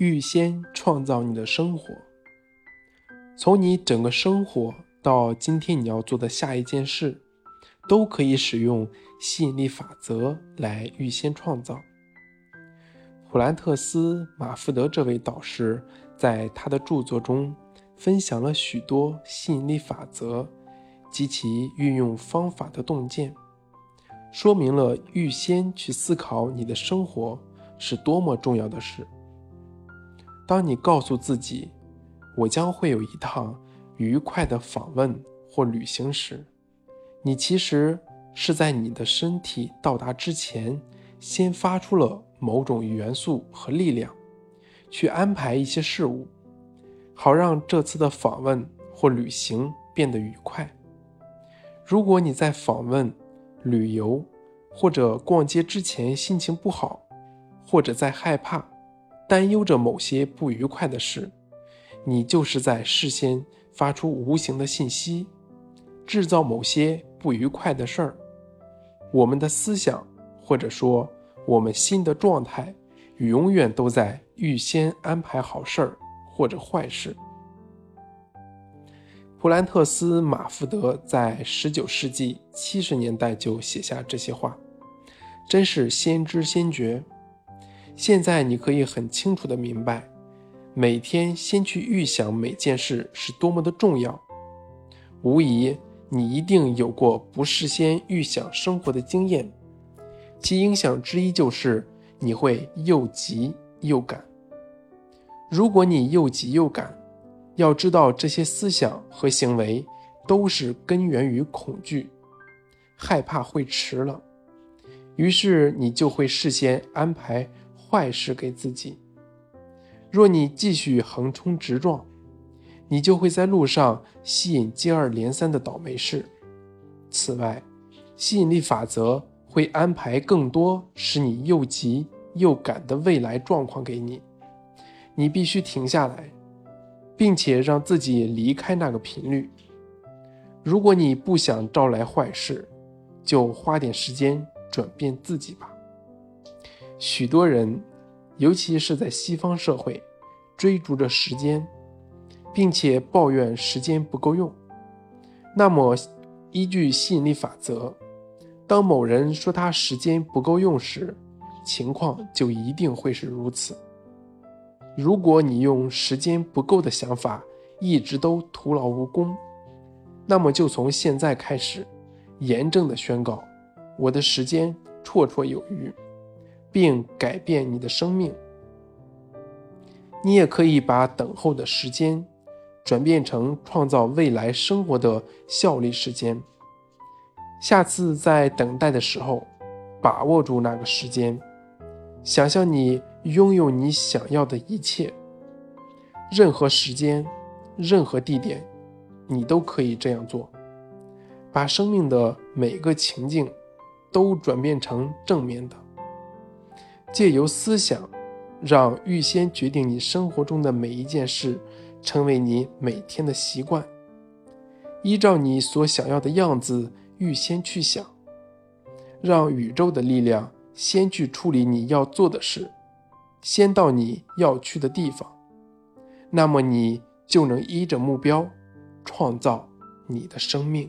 预先创造你的生活。从你整个生活到今天你要做的下一件事，都可以使用吸引力法则来预先创造。普兰特斯·马福德这位导师在他的著作中分享了许多吸引力法则及其运用方法的洞见，说明了预先去思考你的生活是多么重要的事。当你告诉自己，我将会有一趟愉快的访问或旅行时，你其实是在你的身体到达之前，先发出了某种元素和力量，去安排一些事物，好让这次的访问或旅行变得愉快。如果你在访问、旅游或者逛街之前心情不好，或者在害怕、担忧着某些不愉快的事，你就是在事先发出无形的信息，制造某些不愉快的事儿。我们的思想，或者说我们心的状态，永远都在预先安排好事儿或者坏事。普兰特斯·马福德在19世纪70年代就写下这些话，真是先知先觉。现在你可以很清楚地明白。每天先去预想每件事是多么的重要，无疑你一定有过不事先预想生活的经验，其影响之一就是你会又急又赶。如果你又急又赶，要知道这些思想和行为都是根源于恐惧，害怕会迟了，于是你就会事先安排坏事给自己。若你继续横冲直撞，你就会在路上吸引接二连三的倒霉事。此外，吸引力法则会安排更多使你又急又赶的未来状况给你。你必须停下来，并且让自己离开那个频率。如果你不想招来坏事，就花点时间转变自己吧。许多人。尤其是在西方社会，追逐着时间，并且抱怨时间不够用。那么，依据吸引力法则，当某人说他时间不够用时，情况就一定会是如此。如果你用时间不够的想法一直都徒劳无功，那么就从现在开始，严正的宣告：我的时间绰绰有余。并改变你的生命。你也可以把等候的时间转变成创造未来生活的效力时间。下次在等待的时候，把握住那个时间，想象你拥有你想要的一切。任何时间、任何地点，你都可以这样做。把生命的每个情境都转变成正面的。借由思想，让预先决定你生活中的每一件事成为你每天的习惯。依照你所想要的样子预先去想，让宇宙的力量先去处理你要做的事，先到你要去的地方，那么你就能依着目标创造你的生命。